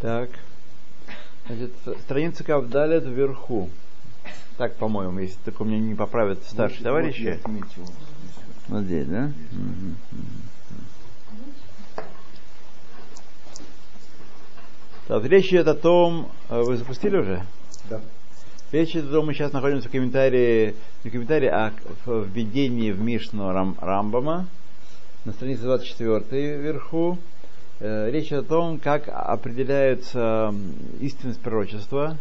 Так. Значит, страница Кавдалет вверху. Так, по-моему, если только меня не поправят старшие вот, товарищи. Вот, вот здесь, да? Так, речь идет о том, э, вы запустили уже? Да. Речь идет о том, мы сейчас находимся в комментарии, не в комментарии, а в введении в Мишну Рам, Рамбама, на странице 24 вверху. Э, речь о том, как определяется истинность пророчества.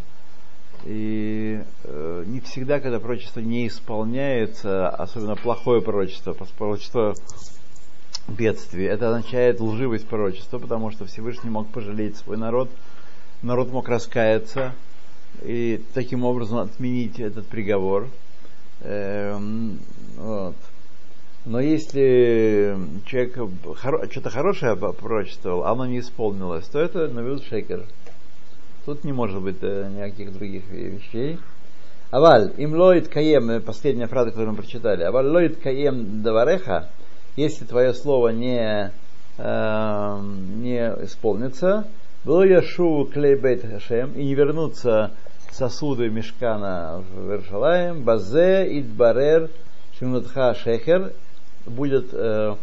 И э, не всегда, когда пророчество не исполняется, особенно плохое пророчество, пророчество бедствий, это означает лживость пророчества, потому что Всевышний мог пожалеть свой народ, народ мог раскаяться и таким образом отменить этот приговор. Эм, вот. Но если человек хоро- что-то хорошее пророчествовал, а оно не исполнилось, то это навел шекер. Тут не может быть э, никаких других вещей. Аваль, им лоид каем, э, последняя фраза, которую мы прочитали. Аваль лоид каем давареха, если твое слово не, э, не исполнится, было яшу клейбейт хашем, и не вернутся сосуды мешкана в Вершалаем, базе идбарер шимнутха шехер, будет э,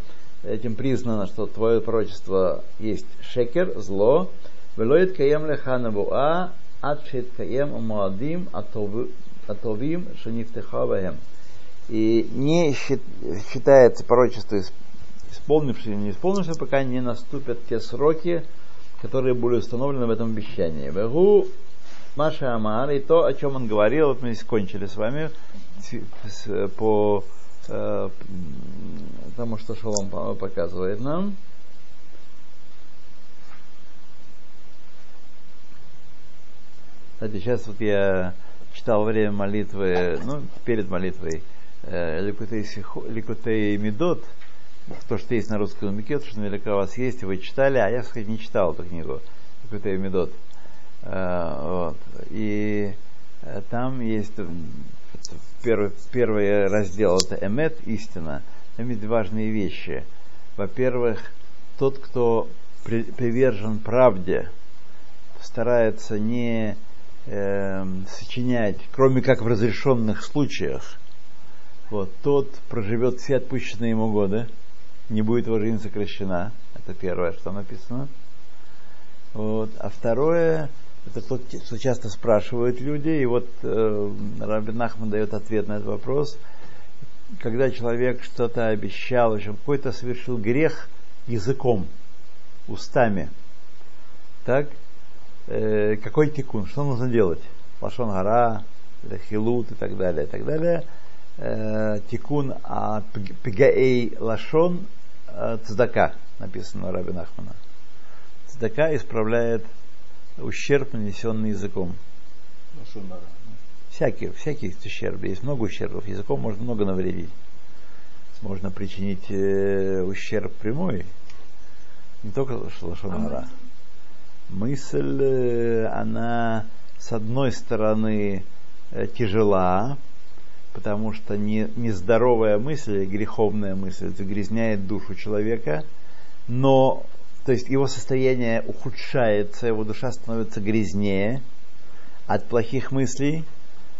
этим признано, что твое пророчество есть шекер, зло, велоид каем леханавуа, адшит каем муадим атовим шанифтехаваем. И не считается пророчество исполнившееся или не исполнившееся, пока не наступят те сроки, которые были установлены в этом обещании. Вегу Маша Амар, и то, о чем он говорил, вот мы здесь кончили с вами по э, тому, что Шалом показывает нам. Кстати, сейчас вот я читал время молитвы, ну, перед молитвой, э, Ликутей Медот, то, что есть на русском языке, то, что наверняка у вас есть, вы читали, а я, кстати, не читал эту книгу, Ликутей Медот. Э, вот. И там есть первый, первый раздел, это Эмет, истина. Там есть важные вещи. Во-первых, тот, кто при, привержен правде, старается не э, сочинять, кроме как в разрешенных случаях, вот, тот проживет все отпущенные ему годы, не будет его жизнь сокращена. Это первое, что написано. Вот. А второе, это то, что часто спрашивают люди, и вот э, Рабин Ахман дает ответ на этот вопрос. Когда человек что-то обещал, в общем, какой-то совершил грех языком, устами, так, э, какой тикун, что нужно делать? Лашон гора, хилут и так далее, и так далее. Э, тикун а пигаэй лашон э, цдака, написано Рабин Ахмана. Цдака исправляет ущерб, нанесенный языком. Всякий, всякий ущерб. Есть много ущербов. Языком можно много навредить. Можно причинить э, ущерб прямой. Не только лошонара. Мысль, э, она с одной стороны э, тяжела, потому что не, нездоровая мысль, греховная мысль загрязняет душу человека, но то есть его состояние ухудшается, его душа становится грязнее от плохих мыслей,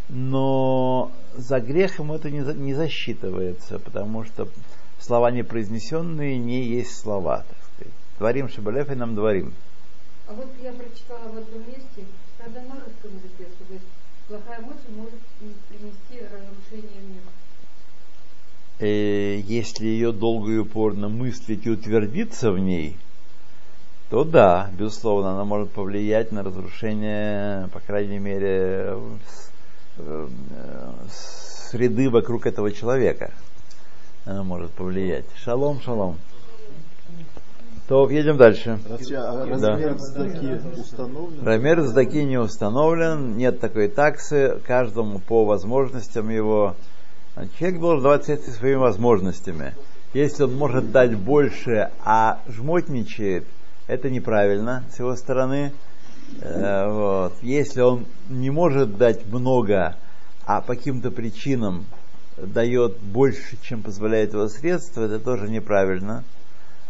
но за грех ему это не, не засчитывается, потому что слова непроизнесенные не есть слова. Так сказать. Творим шабалев и нам дворим. А вот я прочитала в одном месте, правда на русском языке, что говорит, плохая мысль может принести разрушение мира. Э, если ее долго и упорно мыслить и утвердиться в ней, то да, безусловно, она может повлиять на разрушение, по крайней мере, среды вокруг этого человека. Она может повлиять. Шалом, шалом. То едем дальше. А размер сдаки установлен? Размер сдаки не установлен, нет такой таксы, каждому по возможностям его. Человек должен давать соответствие своими возможностями. Если он может дать больше, а жмотничает, это неправильно с его стороны. Э, вот. Если он не может дать много, а по каким-то причинам дает больше, чем позволяет его средства, это тоже неправильно.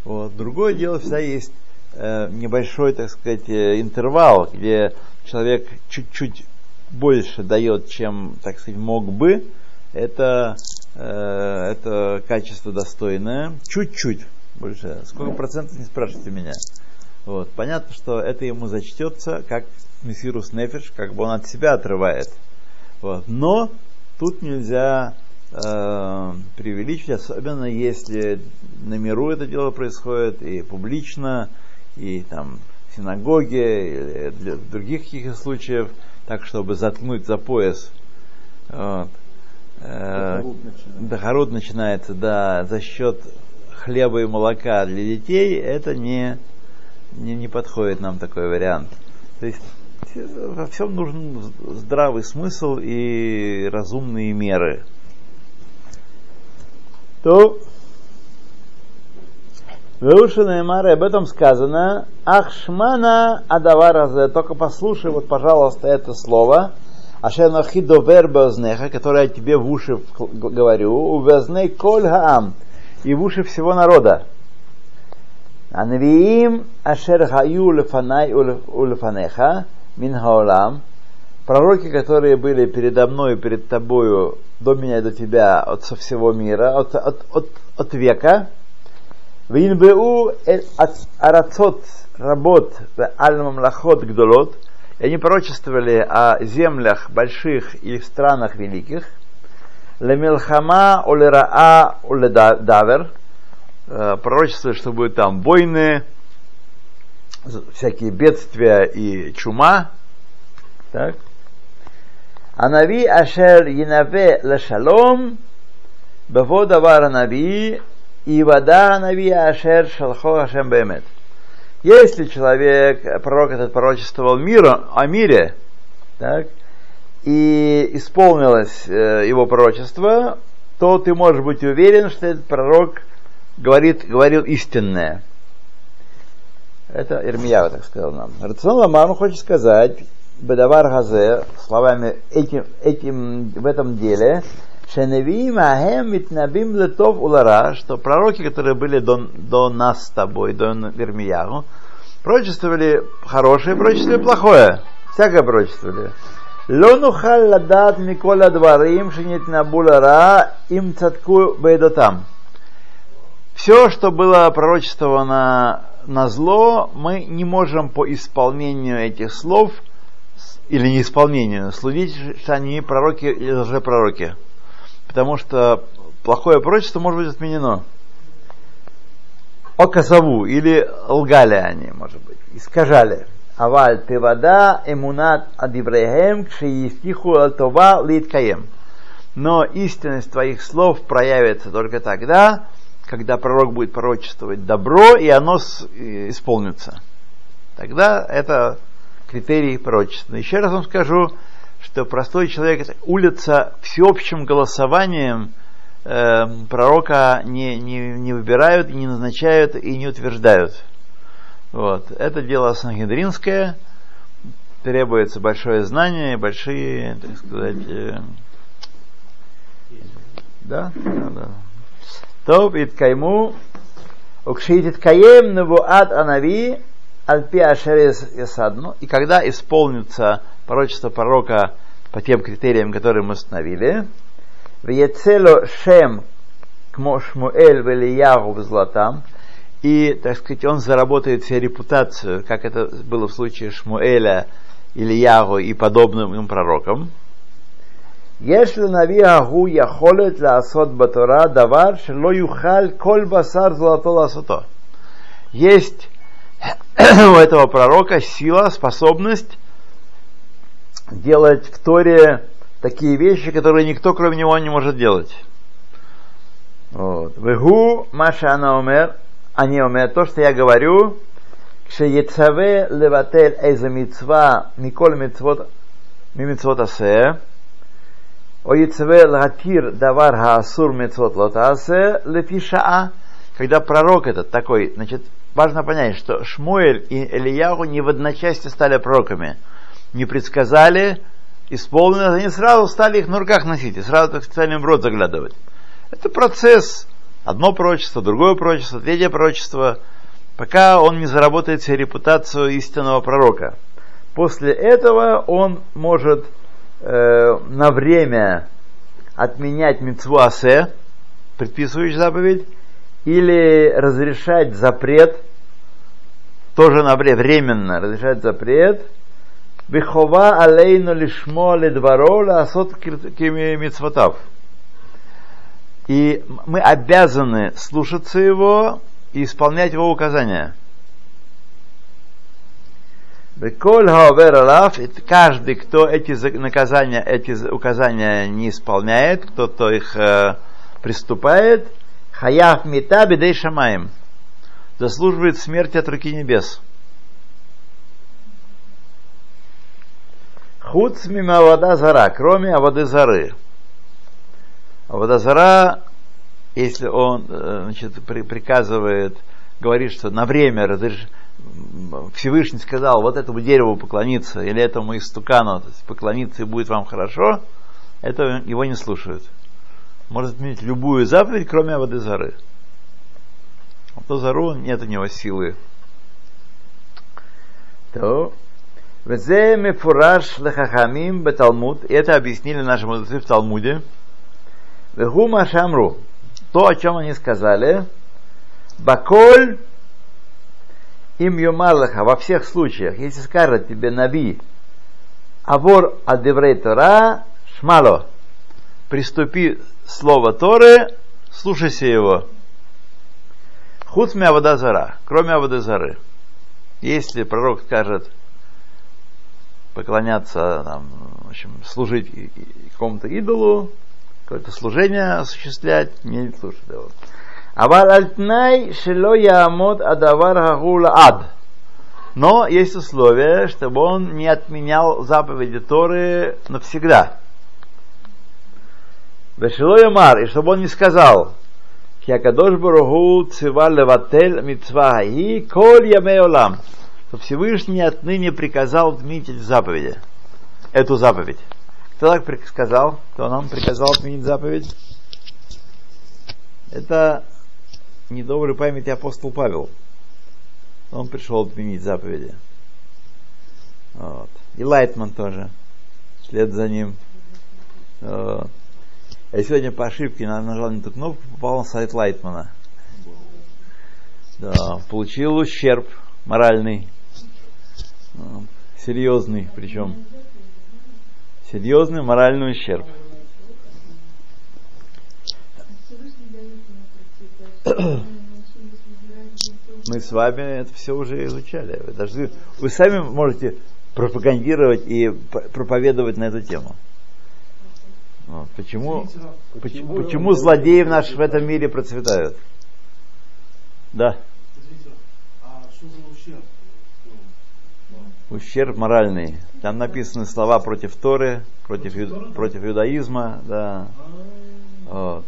Вот. Другое дело, всегда есть э, небольшой, так сказать, э, интервал, где человек чуть-чуть больше дает, чем, так сказать, мог бы. Это, это качество достойное. Чуть-чуть больше. Сколько процентов, не спрашивайте меня. Вот. Понятно, что это ему зачтется как мессирус нефиш, как бы он от себя отрывает. Вот. Но тут нельзя э, преувеличивать, особенно если на миру это дело происходит и публично, и там в синагоге, или для других каких-то случаев, так, чтобы заткнуть за пояс. Вот. Э, Дахарут начинается, да, за счет хлеба и молока для детей, это не, не, не подходит нам такой вариант. То есть во всем нужен здравый смысл и разумные меры. То Веушина Мары об этом сказано. Ахшмана Адаваразе. Только послушай, вот, пожалуйста, это слово. Ашенахи довер базнеха, которое я тебе в уши говорю. Увязней коль хаам. И в уши всего народа. Анвиим ашер хаю лефанай улефанеха мин хаолам. Пророки, которые были передо мной и перед тобою, до меня и до тебя, от со всего мира, от, от, от, от века, Винбеу арацот работ аль мамлахот гдолот. И они пророчествовали о землях больших и странах великих. Лемилхама олераа оледавер. Пророчествовали, что будут там войны, всякие бедствия и чума. Так. Анави ашер янаве лешалом. Баво давар нави и вода навия ашер шалхо ашем бемет. Если человек, пророк этот пророчествовал миру, о мире, так, и исполнилось э, его пророчество, то ты можешь быть уверен, что этот пророк говорит, говорил истинное. Это Ирмиява так сказал нам. Рацион Ламан хочет сказать, Бедавар Хазе, словами этим, этим, в этом деле, Шеневим Ахем Митнабим Летов Улара, что пророки, которые были до, до нас с тобой, до Вермиягу, пророчествовали хорошее, пророчествовали плохое. Всякое пророчествовали. Лону халладат миколя дварим шинит набулара им цатку бейдотам. Все, что было пророчествовано на зло, мы не можем по исполнению этих слов или неисполнению судить, что они пророки или лжепророки. пророки потому что плохое пророчество может быть отменено. О или лгали они, может быть, искажали. Аваль вода эмунат адиврехем кшиистиху алтова литкаем. Но истинность твоих слов проявится только тогда, когда пророк будет пророчествовать добро, и оно исполнится. Тогда это критерий пророчества. Еще раз вам скажу, что простой человек улица всеобщим голосованием э, пророка не, не, не выбирают, не назначают и не утверждают. Вот. Это дело сангедринское, требуется большое знание, большие, так сказать, э, да, да, да. То иткайму, укшииткаем навуат анави, альпи ашерес ясадну, и когда исполнится пророчество пророка по тем критериям, которые мы установили. Вецело шем кмо шмуэль велиягу в златам. И, так сказать, он заработает себе репутацию, как это было в случае Шмуэля, Ильягу и подобным им пророкам. Если нави агу яхолет ласот батора давар шело юхаль коль басар золото ласото. Есть у этого пророка сила, способность делать в Торе такие вещи, которые никто кроме него не может делать. Вот. Вегу Маша Анаомер, они умер, то, что я говорю, כשיצווה לבטל איזה מצווה מכל מצוות, ממצוות עשה, Оицвел Гатир Давар Хаасур Мецот Лотасе Лепишаа. Когда пророк этот такой, значит, важно понять, что Шмуэль и Элияху не в одночасье стали пророками. Не предсказали, исполнилось, они сразу стали их на руках носить, и сразу так в рот заглядывать. Это процесс. Одно пророчество, другое пророчество, третье пророчество, пока он не заработает себе репутацию истинного пророка. После этого он может э, на время отменять митцву асе, предписывающий заповедь, или разрешать запрет, тоже на время, временно разрешать запрет, Бехова алейну лишмо ледваро асот митцвотав. И мы обязаны слушаться его и исполнять его указания. Беколь хаовер алаф, каждый, кто эти наказания, эти указания не исполняет, кто-то их э, приступает, хаяв мита бедей шамаем, заслуживает смерти от руки небес. Худ мимо вода зара, кроме воды зары. А вода зара, если он значит, приказывает, говорит, что на время разрешит, Всевышний сказал, вот этому дереву поклониться, или этому истукану поклониться, и будет вам хорошо, это его не слушают. Может отменить любую заповедь, кроме воды зары. А то зару нет у него силы. То Везе мефураж лехахамим беталмуд. Это объяснили наши мудрецы в Талмуде. Вегу машамру. То, о чем они сказали. Баколь им Юмалаха во всех случаях, если скажет тебе Наби, Авор Адеврей Тора, Шмало, приступи слово Торы, слушайся его. Хуцми Авадазара, кроме Авадазары. Если пророк скажет поклоняться, там, в общем, служить какому-то идолу, какое-то служение осуществлять, не слушать его. Авар альтнай шело яамод адавар хагула ад. Но есть условие, чтобы он не отменял заповеди Торы навсегда. Вешело ямар, и чтобы он не сказал, Киакадош Баруху цива леватель митцва и коль яме олам, что Всевышний отныне приказал отменить заповеди, эту заповедь. Кто так сказал? Кто нам приказал отменить заповедь? Это недоброй памяти апостол Павел. Он пришел отменить заповеди. Вот. И Лайтман тоже. След за ним. Вот. Я сегодня по ошибке нажал на эту кнопку, попал на сайт Лайтмана. Да, получил ущерб моральный. Серьезный причем. Серьезный моральный ущерб. Мы с вами это все уже изучали. Вы, даже, вы сами можете пропагандировать и проповедовать на эту тему. Вот. Почему, почему, почему злодеи в, наш, в этом мире процветают? Да. Ущерб моральный. Там написаны слова против Торы, против, против иудаизма, да. Вот.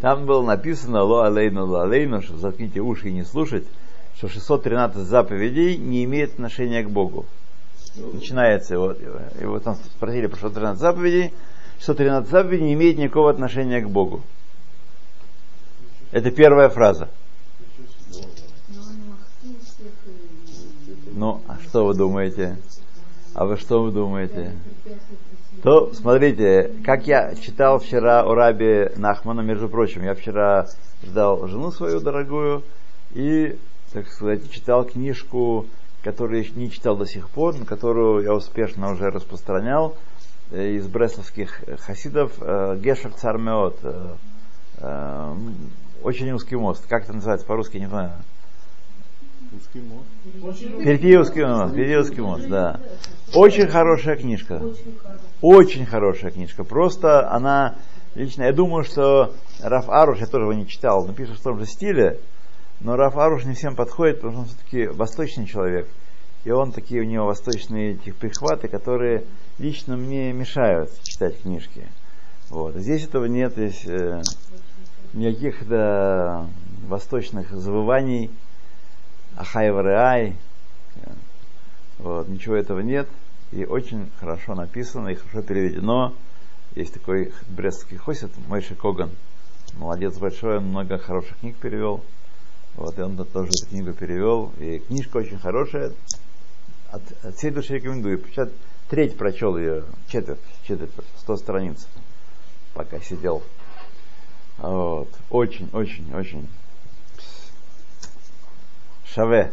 Там было написано «Ло алейну, ло алейну», что заткните уши и не слушать, что 613 заповедей не имеет отношения к Богу. Начинается, и вот там спросили про 613 заповедей, 613 заповедей не имеет никакого отношения к Богу. Это первая фраза. Ну, а что вы думаете? А вы что вы думаете? То смотрите, как я читал вчера о рабе Нахмана, между прочим, я вчера ждал жену свою дорогую и, так сказать, читал книжку, которую я не читал до сих пор, но которую я успешно уже распространял э, из бресловских хасидов э, Гешер Цармеот. Э, очень узкий мост. Как это называется по-русски, не знаю. Узкий мост. Мост, Перпиевский мост, да. Очень хорошая книжка. Очень хорошая книжка. Просто она лично, я думаю, что Раф Аруш, я тоже его не читал, но пишет в том же стиле, но Раф Аруш не всем подходит, потому что он все-таки восточный человек. И он такие у него восточные эти прихваты, которые лично мне мешают читать книжки. Вот. Здесь этого нет, здесь э, никаких да, восточных завываний, ахайвареай, вот, ничего этого нет и очень хорошо написано и хорошо переведено. Есть такой брестский хосит, Мойши Коган. Молодец большой, он много хороших книг перевел. Вот, и он тоже эту книгу перевел. И книжка очень хорошая. От, от всей души рекомендую. Сейчас треть прочел ее, четверть, четверть, сто страниц, пока сидел. Вот. Очень, очень, очень. Шаве.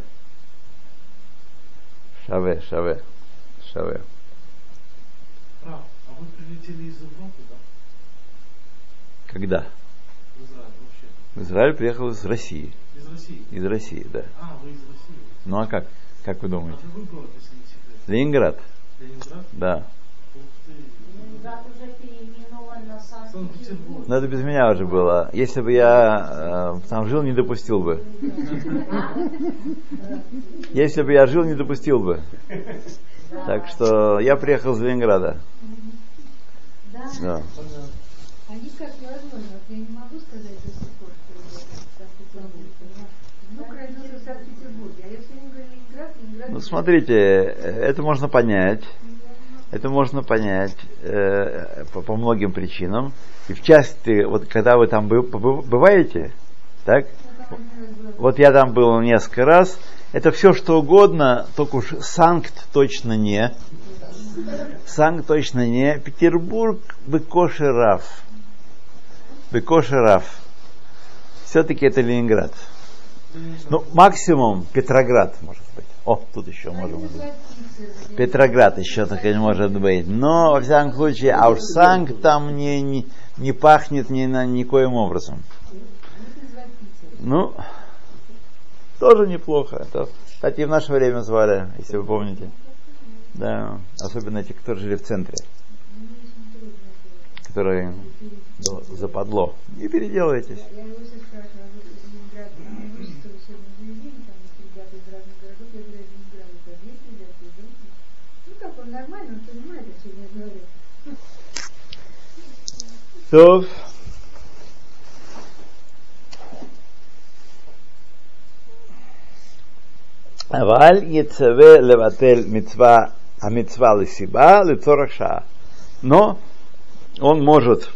Шаве, шаве, шаве. А, а вы прилетели из Европы, да? Когда? В Израиль вообще. В Израиль приехал из России. Из России. Из России, да. А, вы из России. Ну а как? Как вы А думаете? какой город, если не секрет? Ленинград, Ленинград? да. Ух ты. Ленинград уже переименован на Санкт-Петербург. Санкт-Петербург. Но это без меня уже было. Если бы я э, там жил, не допустил бы. Если бы я жил, не допустил бы. Так что я приехал из Ленинграда. Да. Они как невозможно. Вот я не могу сказать до сих пор, что я в Санкт-Петербурге. Внук родился в Санкт-Петербурге. А если они говорят Ленинград, Ленинград... Ну, смотрите, э, это можно понять. Это можно понять э, по, по многим причинам. И в частности, вот когда вы там бываете, так? Вот я там был несколько раз. Это все что угодно, только уж Санкт точно не. Санкт точно не. Петербург Бекошераф. Бекошераф. Все-таки это Ленинград. Ну, максимум Петроград, может быть. О, тут еще можем. Петроград еще так не может быть. Но, во всяком случае, а уж Санкт там не, не, не пахнет ни на никоим образом. Ну, тоже неплохо. Это, кстати, и в наше время звали, если вы помните. Да, особенно те, которые жили в центре. Которые ну, западло. Не переделывайтесь. Я его все спрашивала, а вы из Ленинграда, а вы что учебное заведение, там есть ребята из разных городов, я говорю, из Ленинграда, да, есть ребята из Ленинграда. Ну как, он нормально, он понимает, о чем я говорю. טוב. אבל יצווה לבטל מצווה, המצווה לסיבה לצורך שעה. Но он может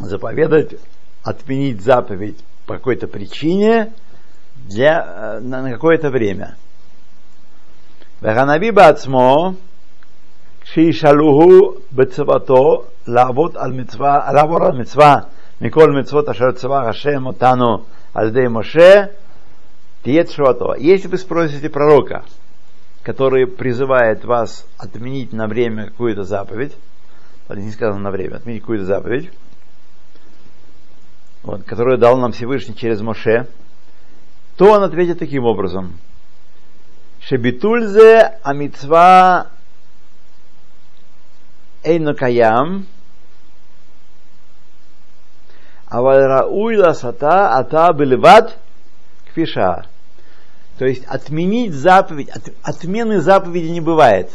заповедать, отменить заповедь по какой-то причине для, э, на, на какое-то время. והנביא בעצמו שישאלוהו בצוותו לעבוד על מצווה, לעבור על מצווה מכל מצוות אשר צבא השם אותנו על ידי משה, תהיה תשובתו. Если вы спросите пророка, который призывает вас отменить на время какую-то заповедь, здесь не сказано на время, отменить какую-то заповедь, вот, которую дал нам Всевышний через Моше, то он ответит таким образом. Шебитульзе амитва Эйну Каям, Аваль Рауй Ласата Ата Белеват Кфиша. То есть отменить заповедь, от, отмены заповеди не бывает.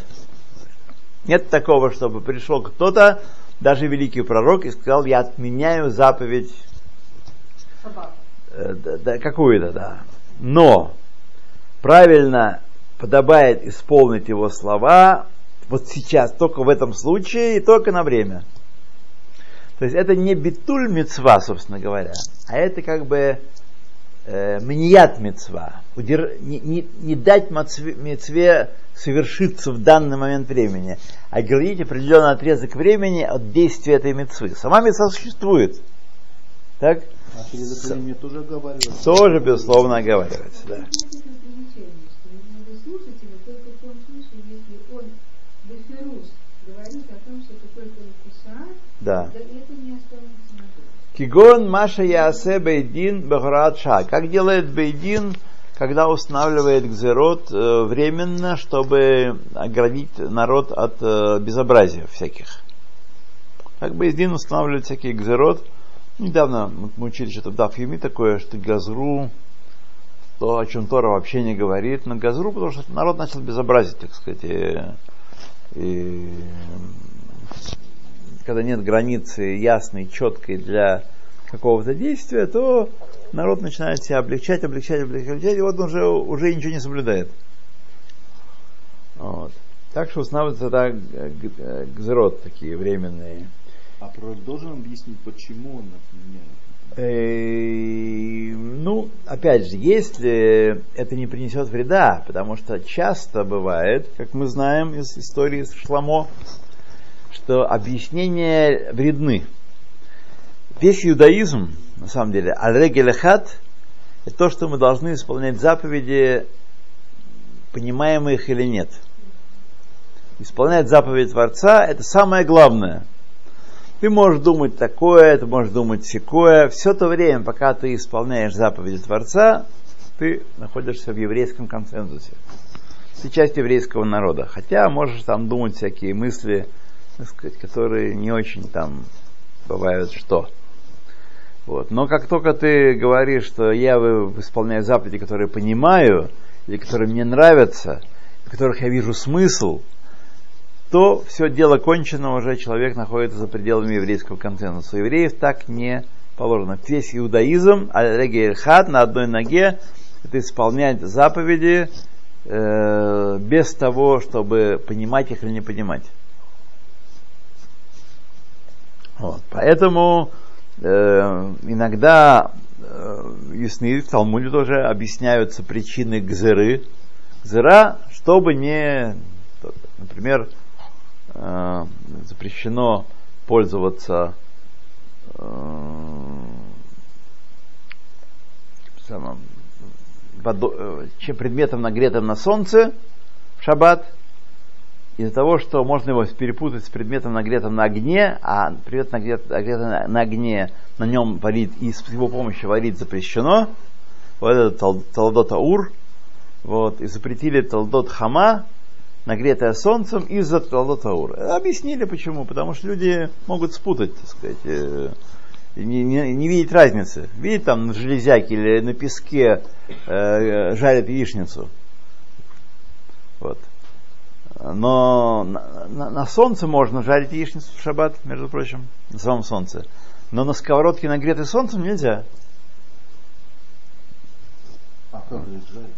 Нет такого, чтобы пришел кто-то, даже великий пророк, и сказал, я отменяю заповедь э, да, какую-то, да. Но правильно подобает исполнить его слова вот сейчас, только в этом случае и только на время. То есть это не битуль мецва, собственно говоря, а это как бы э, мният мецва. Удер- не, не- не дать мецве совершиться в данный момент времени, а ограничить определенный отрезок времени от действия этой мецвы. Сама мецва существует. Так? А перезаполнение тоже оговаривается. Тоже, безусловно, оговаривается, да. Значит, это примечание, что надо слушать его только в том случае, если он беферус говорит о том, что это только написал, да. Кигон Маша Ясе Бейдин Бехрат Ша. Как делает Бейдин, когда устанавливает гзерот э, временно, чтобы оградить народ от э, безобразия всяких. Как Бейдин устанавливает всякие гзерот. Недавно мы мы учили что-то в Дафьюми такое, что газру, то, о чем Тора вообще не говорит, но газру, потому что народ начал безобразить, так сказать, и, и когда нет границы ясной, четкой для какого-то действия, то народ начинает себя облегчать, облегчать, облегчать, и вот он уже, уже ничего не соблюдает. Вот. Так что устанавливаются да, гзерот такие временные. А пророк должен объяснить, почему он отменяет? Ну, опять же, если это не принесет вреда, потому что часто бывает, как мы знаем из истории с Шламо, что объяснения вредны. Весь иудаизм, на самом деле, аль-регелехат, это то, что мы должны исполнять заповеди, понимаемые их или нет. Исполнять заповедь Творца – это самое главное. Ты можешь думать такое, ты можешь думать секое. Все то время, пока ты исполняешь заповеди Творца, ты находишься в еврейском консенсусе. Ты часть еврейского народа. Хотя можешь там думать всякие мысли, так сказать, которые не очень там бывают что. Вот. Но как только ты говоришь, что я исполняю заповеди, которые понимаю, или которые мне нравятся, в которых я вижу смысл, то все дело кончено, уже человек находится за пределами еврейского консенсуса. Евреев так не положено. Весь иудаизм, аль-регельхат, на одной ноге, это исполнять заповеди э, без того, чтобы понимать их или не понимать. Вот. Поэтому э, иногда э, ясны в Талмуде тоже объясняются причины гзыры. Гзыра, чтобы не, например, э, запрещено пользоваться э, самым, водо, э, чем предметом нагретым на солнце в шаббат, из-за того, что можно его перепутать с предметом нагретым на огне, а предмет нагрет, нагретый на, на огне, на нем варить и с его помощью варить запрещено. Вот это талдот аур. Вот, и запретили талдот хама, нагретое солнцем из-за Талдотаур. Объяснили почему. Потому что люди могут спутать, так сказать, э, не, не, не видеть разницы. Видеть там на железяке или на песке э, жарят яичницу. Вот. Но на, на, на солнце можно жарить яичницу в шаббат, между прочим, на самом солнце. Но на сковородке, нагретой солнцем, нельзя. А как же жарить?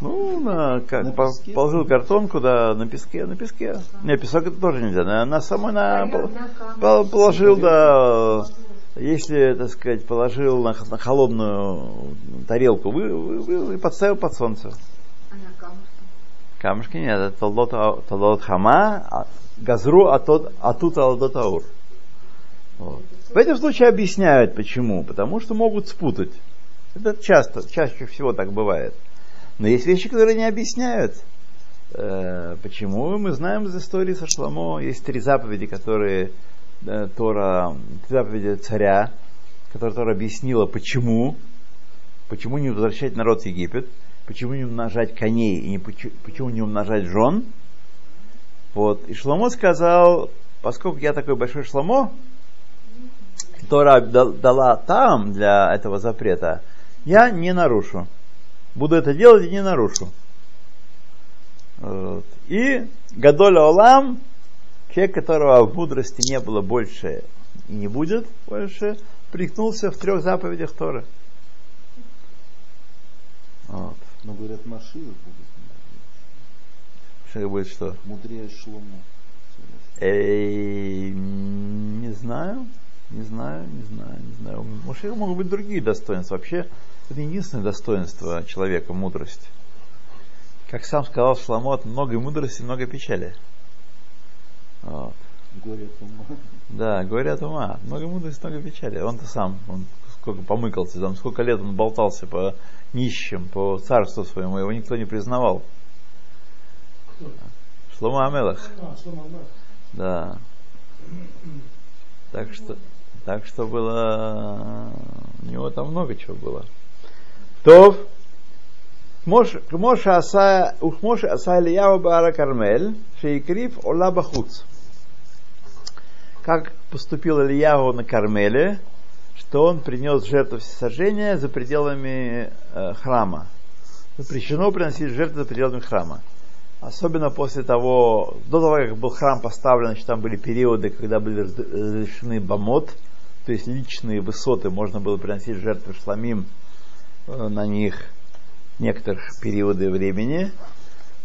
Ну, на, как, На по- положил картонку, да, на песке, на песке. Не, песок это тоже нельзя. На, на самой на, пол- пол- положил, да, если, так сказать, положил на, на холодную тарелку, вы, вы- вы- и подставил под солнце. А на камушке? Камушки нет, это талдот, а- талдот хама, а газру атот, атут алдот аур. Вот. В этом случае объясняют почему. Потому что могут спутать. Это часто, чаще всего так бывает. Но есть вещи, которые не объясняют. Э, почему? Мы знаем из истории со Шламо. Есть три заповеди, которые э, Тора, три заповеди царя, которые Тора объяснила, почему. Почему не возвращать народ в Египет. Почему не умножать коней и не, почему, не умножать жен. Вот. И Шламо сказал, поскольку я такой большой Шламо, Тора дал- дала там для этого запрета, я не нарушу. Буду это делать и не нарушу. Вот. И Гадоля Олам, человек, которого в мудрости не было больше и не будет больше, прикнулся в трех заповедях Торы. Вот. Но говорят, Машиах будет Что будет что? мудрее Шломо. Эй, не знаю, не знаю, не знаю, не знаю. У Машеха могут быть другие достоинства. Вообще, это единственное достоинство человека, мудрость. Как сам сказал Шламот, много мудрости, много печали. Вот. Горе от ума. Да, говорят ума, много мудрости, много печали. Он-то сам, он сколько помыкался, там, сколько лет он болтался по нищим, по царству своему, его никто не признавал. Кто? Шлома Амелах. А, что мама? Да. Так что, так что было, у него там много чего было. То, Моше аса, ухмоше аса Ильяу Бара Кармель, шейкрив ола бахуц. Как поступил Ильяу на Кармеле, что он принес жертву всесожжения за пределами э, храма. Запрещено приносить жертву за пределами храма. Особенно после того, до того, как был храм поставлен, значит, там были периоды, когда были раз- разрешены бамот, то есть личные высоты, можно было приносить жертвы шламим э, на них некоторых периоды времени.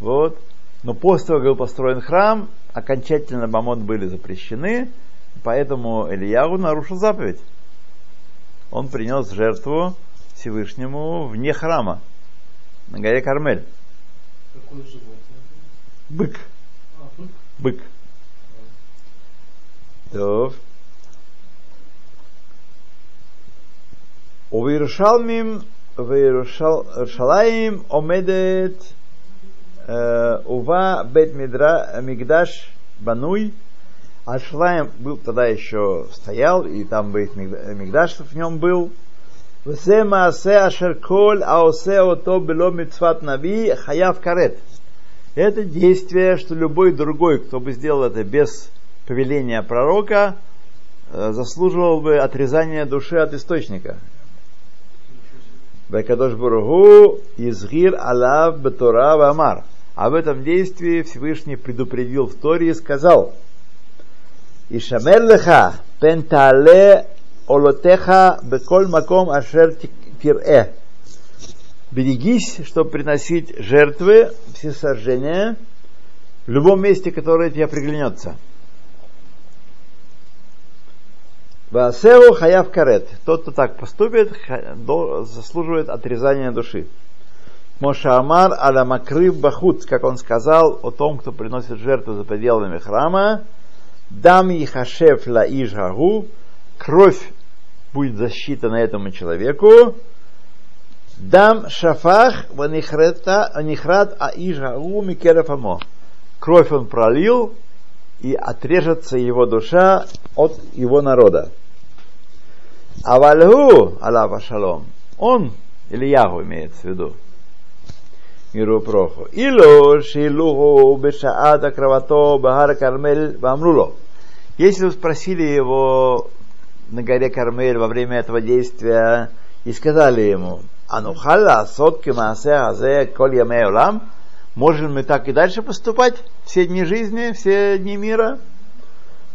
Вот. Но после того, как был построен храм, окончательно бамот были запрещены, поэтому Ильяу нарушил заповедь он принес жертву Всевышнему вне храма, на горе Кармель. Какое животное? Бык. А, бык. Бык. У Иерушалмим, в Иерушалаим омедет э, Ува бет Мигдаш бануй – Альшлайм был тогда еще стоял, и там Бейт э, Мигдаш в нем был. Весе маасе ашер коль аосе ото бело митцват нави хаяв карет. Это действие, что любой другой, кто бы сделал это без повеления пророка, э, заслуживал бы отрезание души от источника. Бекадош Бургу изгир алав бетура вамар. Об этом действии Всевышний предупредил в Торе и сказал – Ишамер леха пен таале олотеха беколь маком ашер тирэ. Берегись, чтобы приносить жертвы, всесожжения, в любом месте, которое тебе приглянется. Васеу хаяв карет. Тот, кто так поступит, заслуживает отрезания души. Мошамар аля макрив бахут, как он сказал о том, кто приносит жертву за пределами храма, дам ехашев ла ижгагу, кровь будет засчитана этому человеку, дам шафах ванихрат а ижгагу микерафамо. Кровь он пролил, и отрежется его душа от его народа. Авальгу, Аллаха шалом, он, или Ягу имеется в виду, миру проху, ило шилуху бешаата кравато бахар кармель вамруло. Если вы спросили его на горе Кармель во время этого действия и сказали ему, анухалла сотки маасе азе коль улам, можем мы так и дальше поступать все дни жизни, все дни мира?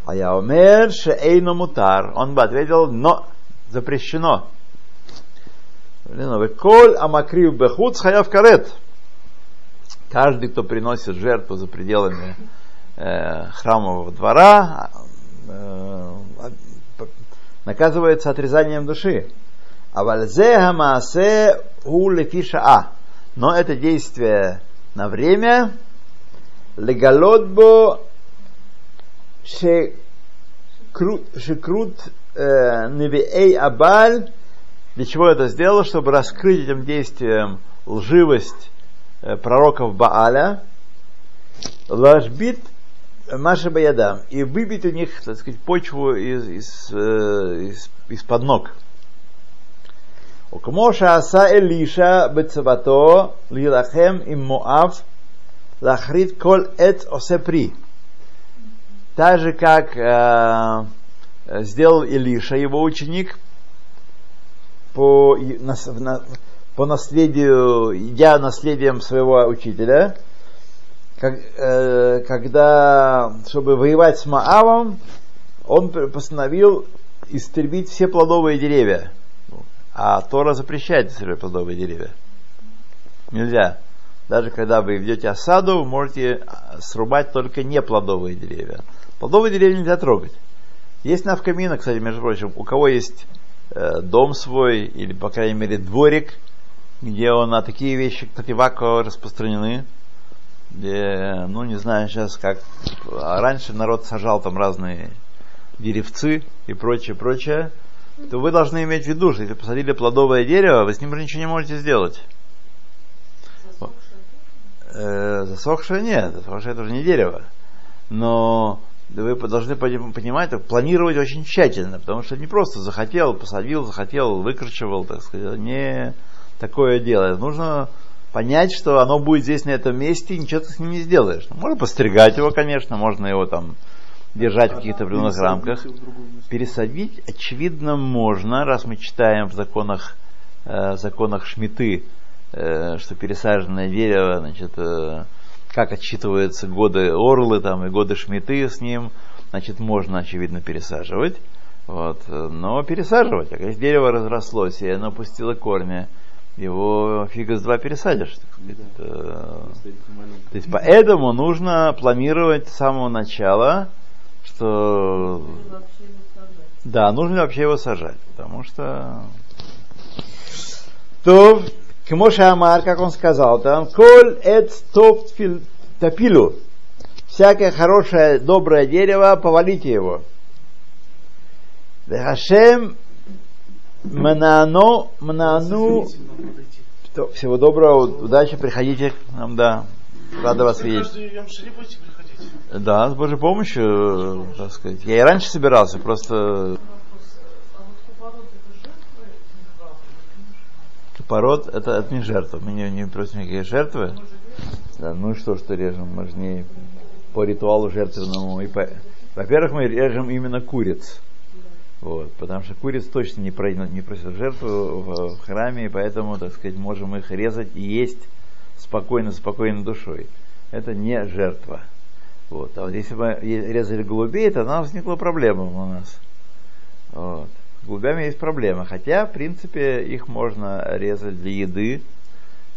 А я умер шеэйну мутар. Он бы ответил, но запрещено. Коль амакрив бехуд хаяв карет. Каждый, кто приносит жертву за пределами э, храмового двора, э, наказывается отрезанием души. А хамаасе у лефиша Но это действие на время. Легалотбо шекрут невеэй абаль. Для чего это сделал, чтобы раскрыть этим действием лживость э, Э, пророков Бааля, ложбит наши Баяда, и выбить у них, так сказать, почву из, из, э, из, из-под ног. Укмоша аса Элиша бецавато лилахем им Моав лахрит кол эт осепри. Так же, как э, сделал Илиша, его ученик, по, на, на, по наследию, идя наследием своего учителя, как, э, когда, чтобы воевать с Маавом, он постановил истребить все плодовые деревья. А Тора запрещает истреблять плодовые деревья. Нельзя. Даже когда вы ведете осаду, вы можете а, срубать только не плодовые деревья. Плодовые деревья нельзя трогать. Есть навкамина, кстати, между прочим, у кого есть э, дом свой, или, по крайней мере, дворик, где он, а такие вещи, кстати, в Ако распространены, где, ну, не знаю сейчас как, а раньше народ сажал там разные деревцы и прочее, прочее, то вы должны иметь в виду, что если посадили плодовое дерево, вы с ним уже ничего не можете сделать. Э, засохшее нет, засохшее это уже не дерево. Но вы должны пони- понимать, планировать очень тщательно, потому что не просто захотел, посадил, захотел, выкручивал, так сказать, это не такое дело. Нужно понять, что оно будет здесь на этом месте, и ничего ты с ним не сделаешь. Ну, Можно постригать его, конечно, можно его там держать в каких-то определенных рамках. Пересадить, очевидно, можно, раз мы читаем в законах, э, законах Шмиты, э, что пересаженное дерево, значит, э, как отсчитываются годы орлы там, и годы Шмиты с ним, значит, можно, очевидно, пересаживать. Вот. э, Но пересаживать, а если дерево разрослось, и оно пустило корни, его фига с два пересадишь. Да. Маленький. То есть поэтому нужно планировать с самого начала, что да, нужно вообще его сажать, потому что то Кмоша Амар, как он сказал там, коль эт топ топилу, всякое хорошее, доброе дерево, повалите его. Хашем Манано, Манану, Извините, нам надо идти. то, всего доброго, удачи, приходите к нам, да. Рада вас видеть. Да, с Божьей помощью, так сказать. Я и раньше собирался, просто А вот купорот это жертва пород это, это не жертва. Мы не, не просим никакие жертвы. Да, ну и что, что режем? Мы же не по ритуалу жертвенному. И по... Во-первых, мы режем именно куриц. Вот, потому что куриц точно не, про- не просят жертву в, в храме, и поэтому, так сказать, можем их резать и есть спокойно, спокойной душой. Это не жертва. Вот. А вот если бы резали голубей, то у нас возникла проблема у нас. Вот. С голубями есть проблема. Хотя, в принципе, их можно резать для еды.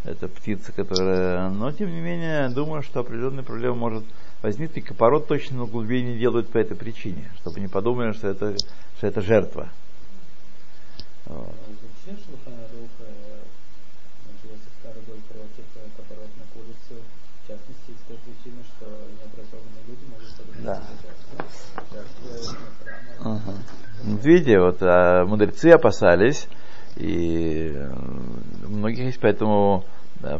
Это птица, которая... Но, тем не менее, думаю, что определенная проблема может возникнуть. И пород точно голубей не делают по этой причине. Чтобы не подумали, что это, что это жертва. Вот. Против э, копорот на курицу. В частности, из той причины, что необразованные люди могут подумать, Да. Вот видите, вот а, мудрецы опасались, и э, у многих есть поэтому,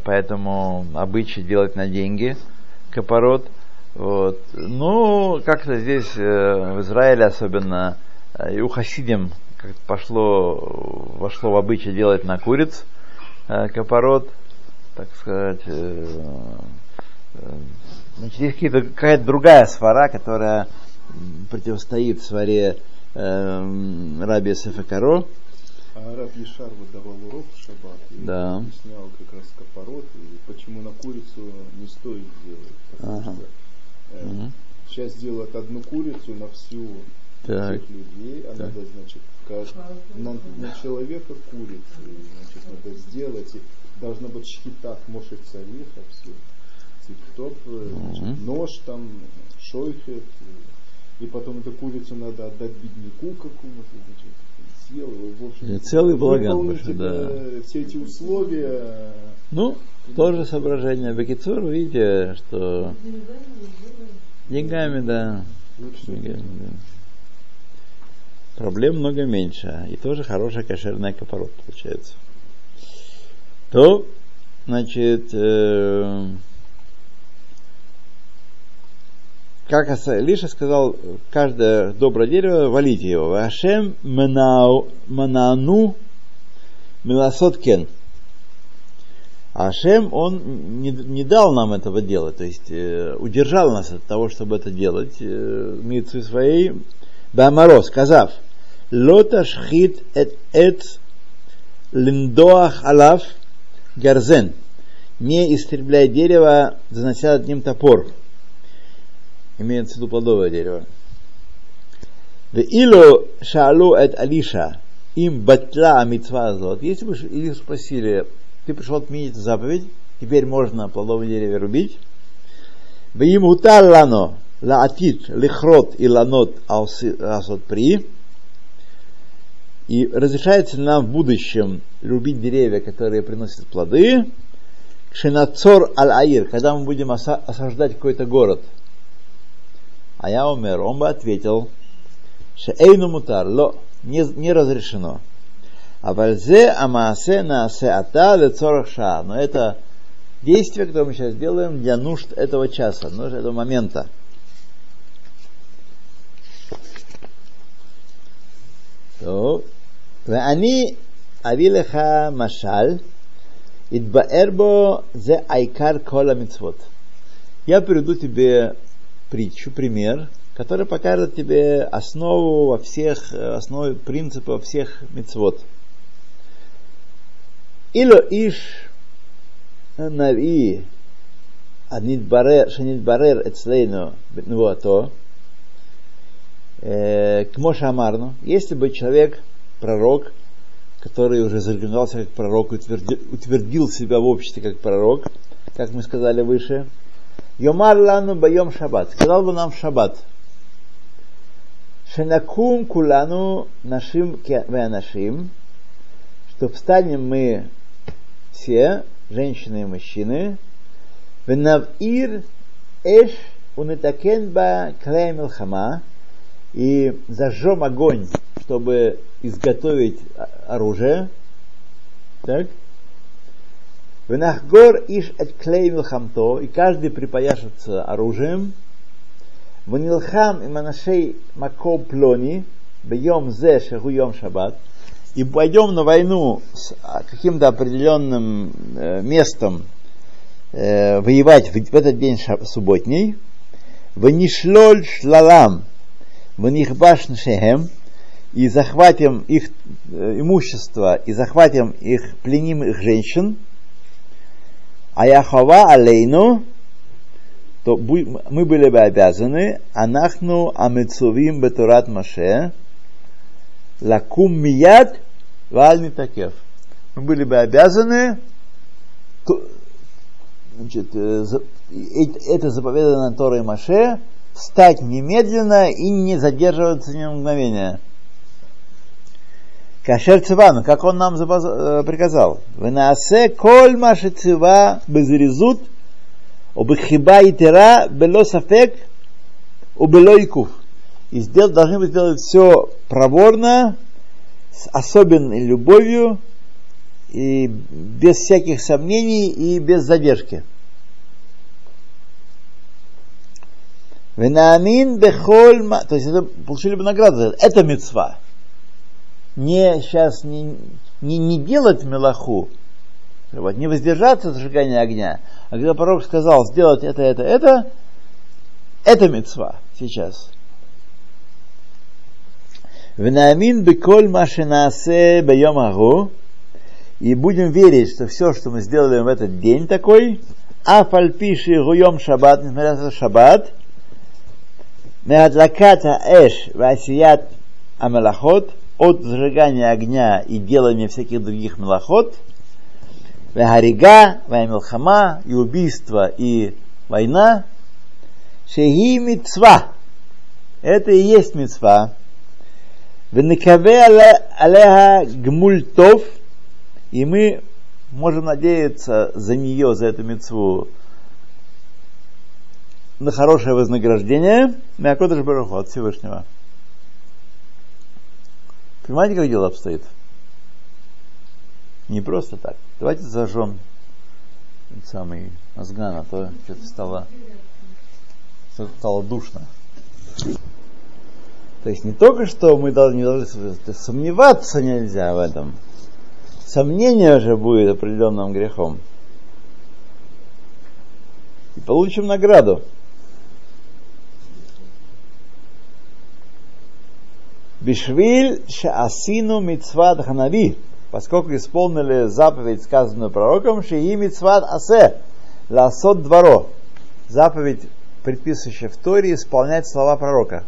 поэтому обычай делать на деньги копорот. Вот. Ну, как-то здесь э, в Израиле особенно э, и у хасидим как пошло, вошло в обычай делать на куриц э, копорот, так сказать. э, э, Значит, есть какая-то другая свара, которая противостоит сваре эм, Раби Сефакаро. А Раб Ешар вот давал урок в шаббат и Да. объяснял как раз копорот и почему на курицу не стоит делать. Ага. что э, Мгм. сейчас делают одну курицу на всю Так. всех людей, а Так. надо, значит, как на, на человека курицу, значит, надо сделать, и должна быть шхитат мошек цариха, все. Тип-топ, э, Мгм. нож там, шойхет, и, и потом эту курицу надо отдать бедняку какому-то, значит, съел, его, в общем, И целый выполнить пошел, это, все эти условия, Ну, тоже соображение. Бекицур, видите, что деньгами, да. Деньгами, да. Проблем много меньше. И тоже хорошая кошерная копорот получается. То, значит, э, как Лиша сказал, каждое доброе дерево валите его. Ашем манану милосот кен. А Ашем, он не, не дал нам этого делать, то есть э, удержал нас от того, чтобы это делать, э, митцвы своей, Бамаро, сказав, Лота шхит эт эт линдоах алав гарзен, не истребляй дерево, занося над ним топор. Имеется в виду плодовое дерево. В илу шалу эт алиша, им батла азот. Если бы их спросили, ты пришел отменить заповедь, теперь можно плодовое дерево рубить. В им лано лаатит лихрот и ланот асот при. И разрешается нам в будущем рубить деревья, которые приносят плоды, кшенацор аль-аир, когда мы будем оса- осаждать какой-то город. А я умер, он бы ответил, шеэйну мутар, ло, не, не разрешено. А вальзе амаасе наасе ата лецорах ша. Но это действие, которое мы сейчас делаем для нужд этого часа, нужд этого момента. טוב, ואני אביא לך משל, התבאר בו זה העיקר כל המצוות. Я приведу тебе притчу, пример, который покажет тебе основу во всех, э, основу принципа во всех мецвод. Ило иш нави שנתברר אצלנו בתנועתו, э, כמו שאמרנו, если бы человек, пророк, который уже зарекомендовался как пророк, утвердил, утвердил себя в обществе как пророк, как мы сказали выше. Йомар лану байом шаббат. Сказал бы нам в шаббат. Шенакум кулану нашим нашим, что встанем мы все, женщины и мужчины, венавир эш унетакен ба клей милхама, и зажжем огонь, чтобы изготовить оружие. Так? Венахгор иш от клей милхамто, и каждый припояшется оружием. Ванилхам и манашей мако плони, бьем зе шагуем шаббат, и пойдем на войну с каким-то определенным э, местом э, воевать в, в этот день субботний. Ванишлоль шлалам, ванихбаш шехем, и захватим их э, имущество, и захватим их, пленим их женщин, а Яхова алейну, то мы были бы обязаны, анахну амецувим бетурат Маше, лакум мияд вальни такев. Мы были бы обязаны значит, э, это заповедано Торой Маше, встать немедленно и не задерживаться ни мгновения. Кашер цивану, как он нам э, приказал. Венасе коль маши цива безрезут, обхиба и тера, бело сафек, убело икув. И сделать, должны быть сделать все проворно, с особенной любовью, и без всяких сомнений и без задержки. Венаамин бехоль То есть это получили бы награду. Это мецва не сейчас не, не, не делать мелаху, вот, не воздержаться от зажигания огня, а когда пророк сказал сделать это, это, это, это мецва сейчас. Венаамин беколь машинасе бейом агу, и будем верить, что все, что мы сделали в этот день такой, афальпиши гуем шаббат, несмотря на шаббат, меадлаката эш васият амелахот, от зажигания огня и делания всяких других мелоход, Вагарига, Ваймилхама, и убийство, и война, Шеги мицва. Это и есть мицва. Венекаве алеха гмультов, и мы можем надеяться за нее, за эту мецву, на хорошее вознаграждение Мякодыш Баруху от Всевышнего. Понимаете, как дело обстоит? Не просто так. Давайте зажжем самый мозган, а то что-то стало, что стало душно. То есть не только что мы должны, должны сомневаться нельзя в этом. Сомнение же будет определенным грехом. И получим награду. Бишвиль шаасину мицват ханави, поскольку исполнили заповедь, сказанную пророком, шии мицват асе, ласот дворо, заповедь, предписывающая в Торе, исполнять слова пророка.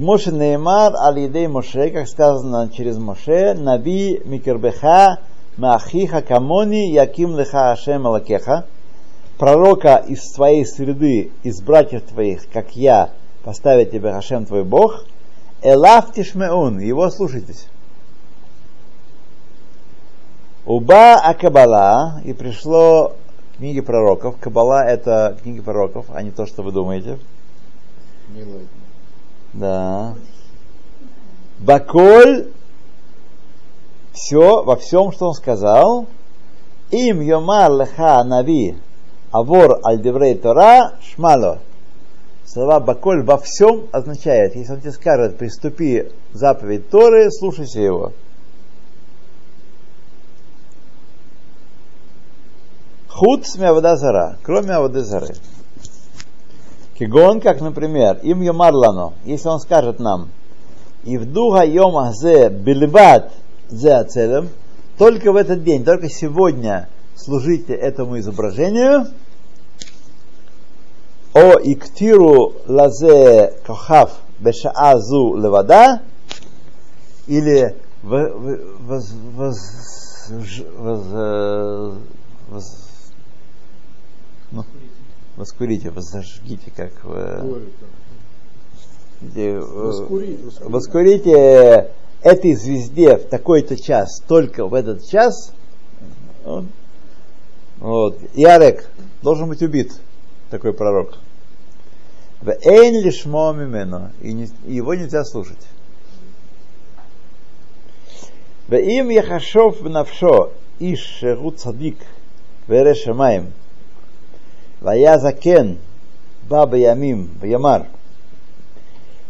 Моше Неймар алидей Моше, как сказано через Моше, Наби Микербеха Махиха Камони Яким Леха Ашем Алакеха, пророка из твоей среды, из братьев твоих, как я, поставит тебе Хашем твой Бог, Элав Тишмеун, его слушайтесь. Уба Акабала, и пришло книги пророков. Кабала это книги пророков, а не то, что вы думаете. Милый. Да. Баколь, все, во всем, что он сказал, им йомар леха нави, Авор аль-деврей Тора шмало. Слова Баколь во всем означает, если он тебе скажет, приступи заповедь Торы, слушайся его. Худ с Мявадазара, кроме Авадазары. Кигон, как, например, им Йомарлано, если он скажет нам, и в духа Йома зе билибат зе ацелем, только в этот день, только сегодня – служите этому изображению. О иктиру лазе кохав бешаазу левада, или во- во- воз- воз- воз- воз- ну, воскурите, возожгите, как э, э, воскурить. воскурите этой звезде в такой-то час, только в этот час, вот, Ярек должен быть убит, такой пророк. Эйн лишмо мимену, и не- его нельзя слушать. Им яхашов навшо иш шеру цадик вере шамаем, вая закен баба ямим ямар.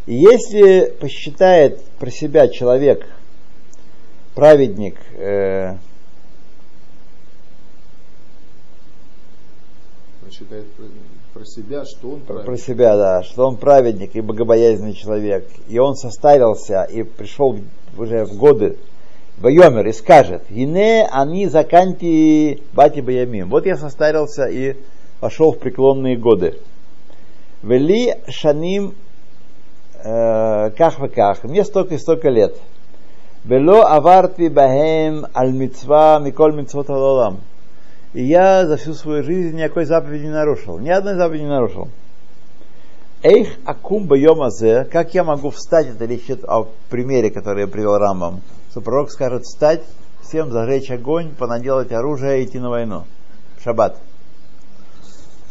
И если посчитает про себя человек, праведник, э, Прочитает про, себя, что он про, про себя, да, что он праведник и богобоязненный человек, и он состарился и пришел уже в годы Вайомер и скажет, «Ине они заканти бати баямим». Вот я состарился и вошел в преклонные годы. Вели шаним э, ках ках. Мне столько и столько лет. Вело аварти бахем аль мицва миколь мицвот алолам. И я за всю свою жизнь никакой заповеди не нарушил. Ни одной заповеди не нарушил. Эйх акум байом азе, как я могу встать, это речь о примере, который я привел Рамбам, что пророк скажет встать, всем зажечь огонь, понаделать оружие и идти на войну. Шаббат.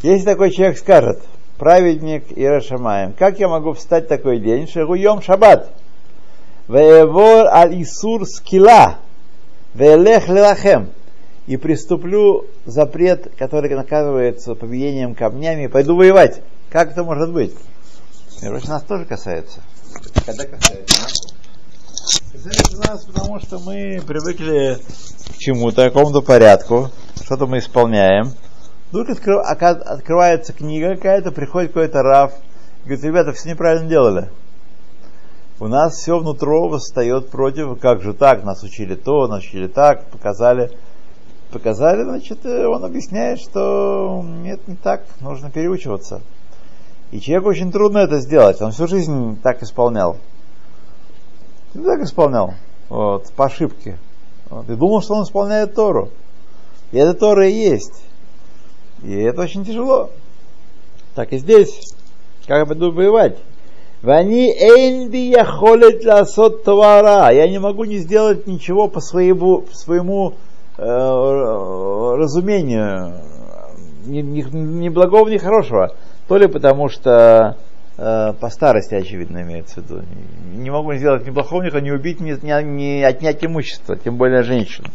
Если такой человек скажет, праведник и Рашамаем, как я могу встать такой день, шагуем шаббат, веевор аль исур скила, веелех лилахем, и приступлю запрет, который наказывается побиением камнями, и пойду воевать. Как это может быть? Короче, нас тоже касается. Когда касается нас? Касается нас, потому что мы привыкли к чему-то, к какому-то порядку, что-то мы исполняем. Вдруг открывается книга какая-то, приходит какой-то раф, и говорит, ребята, все неправильно делали. У нас все внутри восстает против, как же так, нас учили то, нас учили так, показали. Показали, значит, э, он объясняет, что нет, не так, нужно переучиваться. И человеку очень трудно это сделать. Он всю жизнь так исполнял. Не так исполнял. Вот, по ошибке. Вот, и думал, что он исполняет Тору. И это Тора и есть. И это очень тяжело. Так и здесь. Как я пойду воевать? Вани эйнби яхолет ласот товара. Я не могу не сделать ничего по своему, по своему э, разумению. Ни, ни, ни благого, ни хорошего. То ли потому, что э, по старости, очевидно, имеется в виду. Не, могу сделать ни плохого, ни убить, ни, ни, ни отнять имущество, тем более женщину.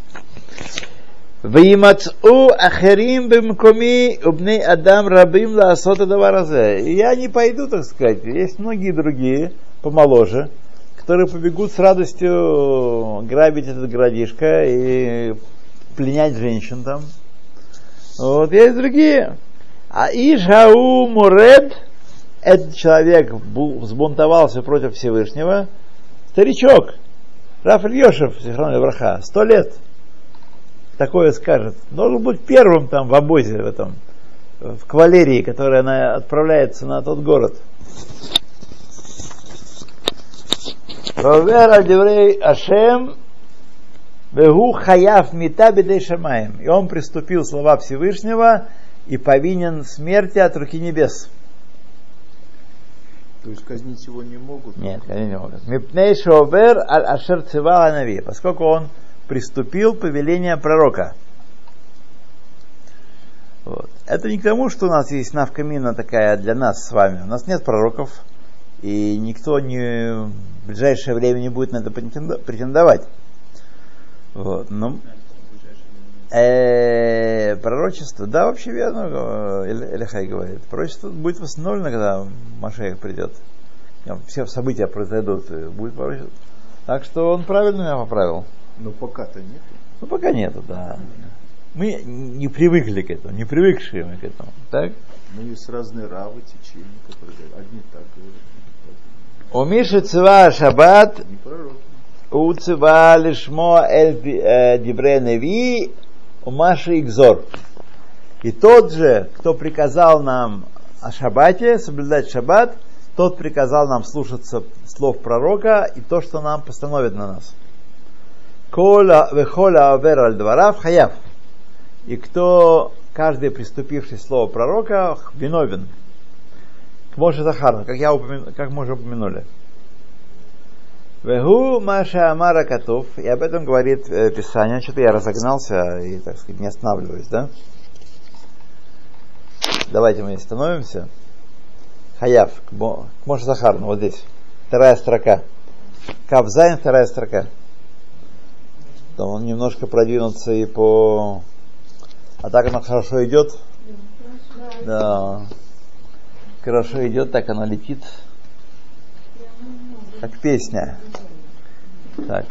«Ваимацу ахерим бимкуми убней адам рабим лаасота даваразе». Я не пойду, так сказать. Есть многие другие, помоложе, которые побегут с радостью грабить этот городишко и пленять женщин там. Вот есть другие. А Ижау Муред, этот человек взбунтовался против Всевышнего, старичок, Раф Ильешев, Сихрон Левраха, сто лет – такое скажет. Должен быть первым там в обозе, в этом, в кавалерии, которая она отправляется на тот город. Ровер аль-Деврей Ашем Вегу хаяв мита шамаем. И он приступил слова Всевышнего и повинен смерти от руки небес. То есть казнить его не могут. Нет, они не могут. Мипней шовер аль ашер цивал. Поскольку он приступил повеление пророка. Вот. Это не к тому, что у нас есть навкамина такая для нас с вами. У нас нет пророков, и никто не, в ближайшее время не будет на это претендовать. Вот. Ну, э, пророчество, да, вообще верно, э, Элихай говорит. Пророчество будет восстановлено, когда Машех придет. Там Все события произойдут, будет пророчество. Так что он правильно меня поправил. Но пока-то нет. Ну, пока нету, да. Мы не привыкли к этому, не привыкшие мы к этому. Так? Но есть разные равы, течения, которые. Одни так говорят, У Миши цива шаббат, у цива лишмо эль э, дибре неви, у Маши игзор. И тот же, кто приказал нам о шаббате, соблюдать шаббат, тот приказал нам слушаться слов пророка и то, что нам постановит на нас. Вехола авер аль дворав хаяв. И кто, каждый приступивший слово пророка, виновен. К Моше Захарну, как, я упомя... как мы уже упомянули. Вегу Маша Амара Катов, и об этом говорит э, Писание. Что-то я разогнался и, так сказать, не останавливаюсь, да? Давайте мы остановимся. Хаяв, к Моше Захарну, вот здесь. Вторая строка. Кавзайн, вторая строка. Там он немножко продвинуться и по... А так оно хорошо идет. Да. Хорошо идет, так оно летит. Как песня. Так.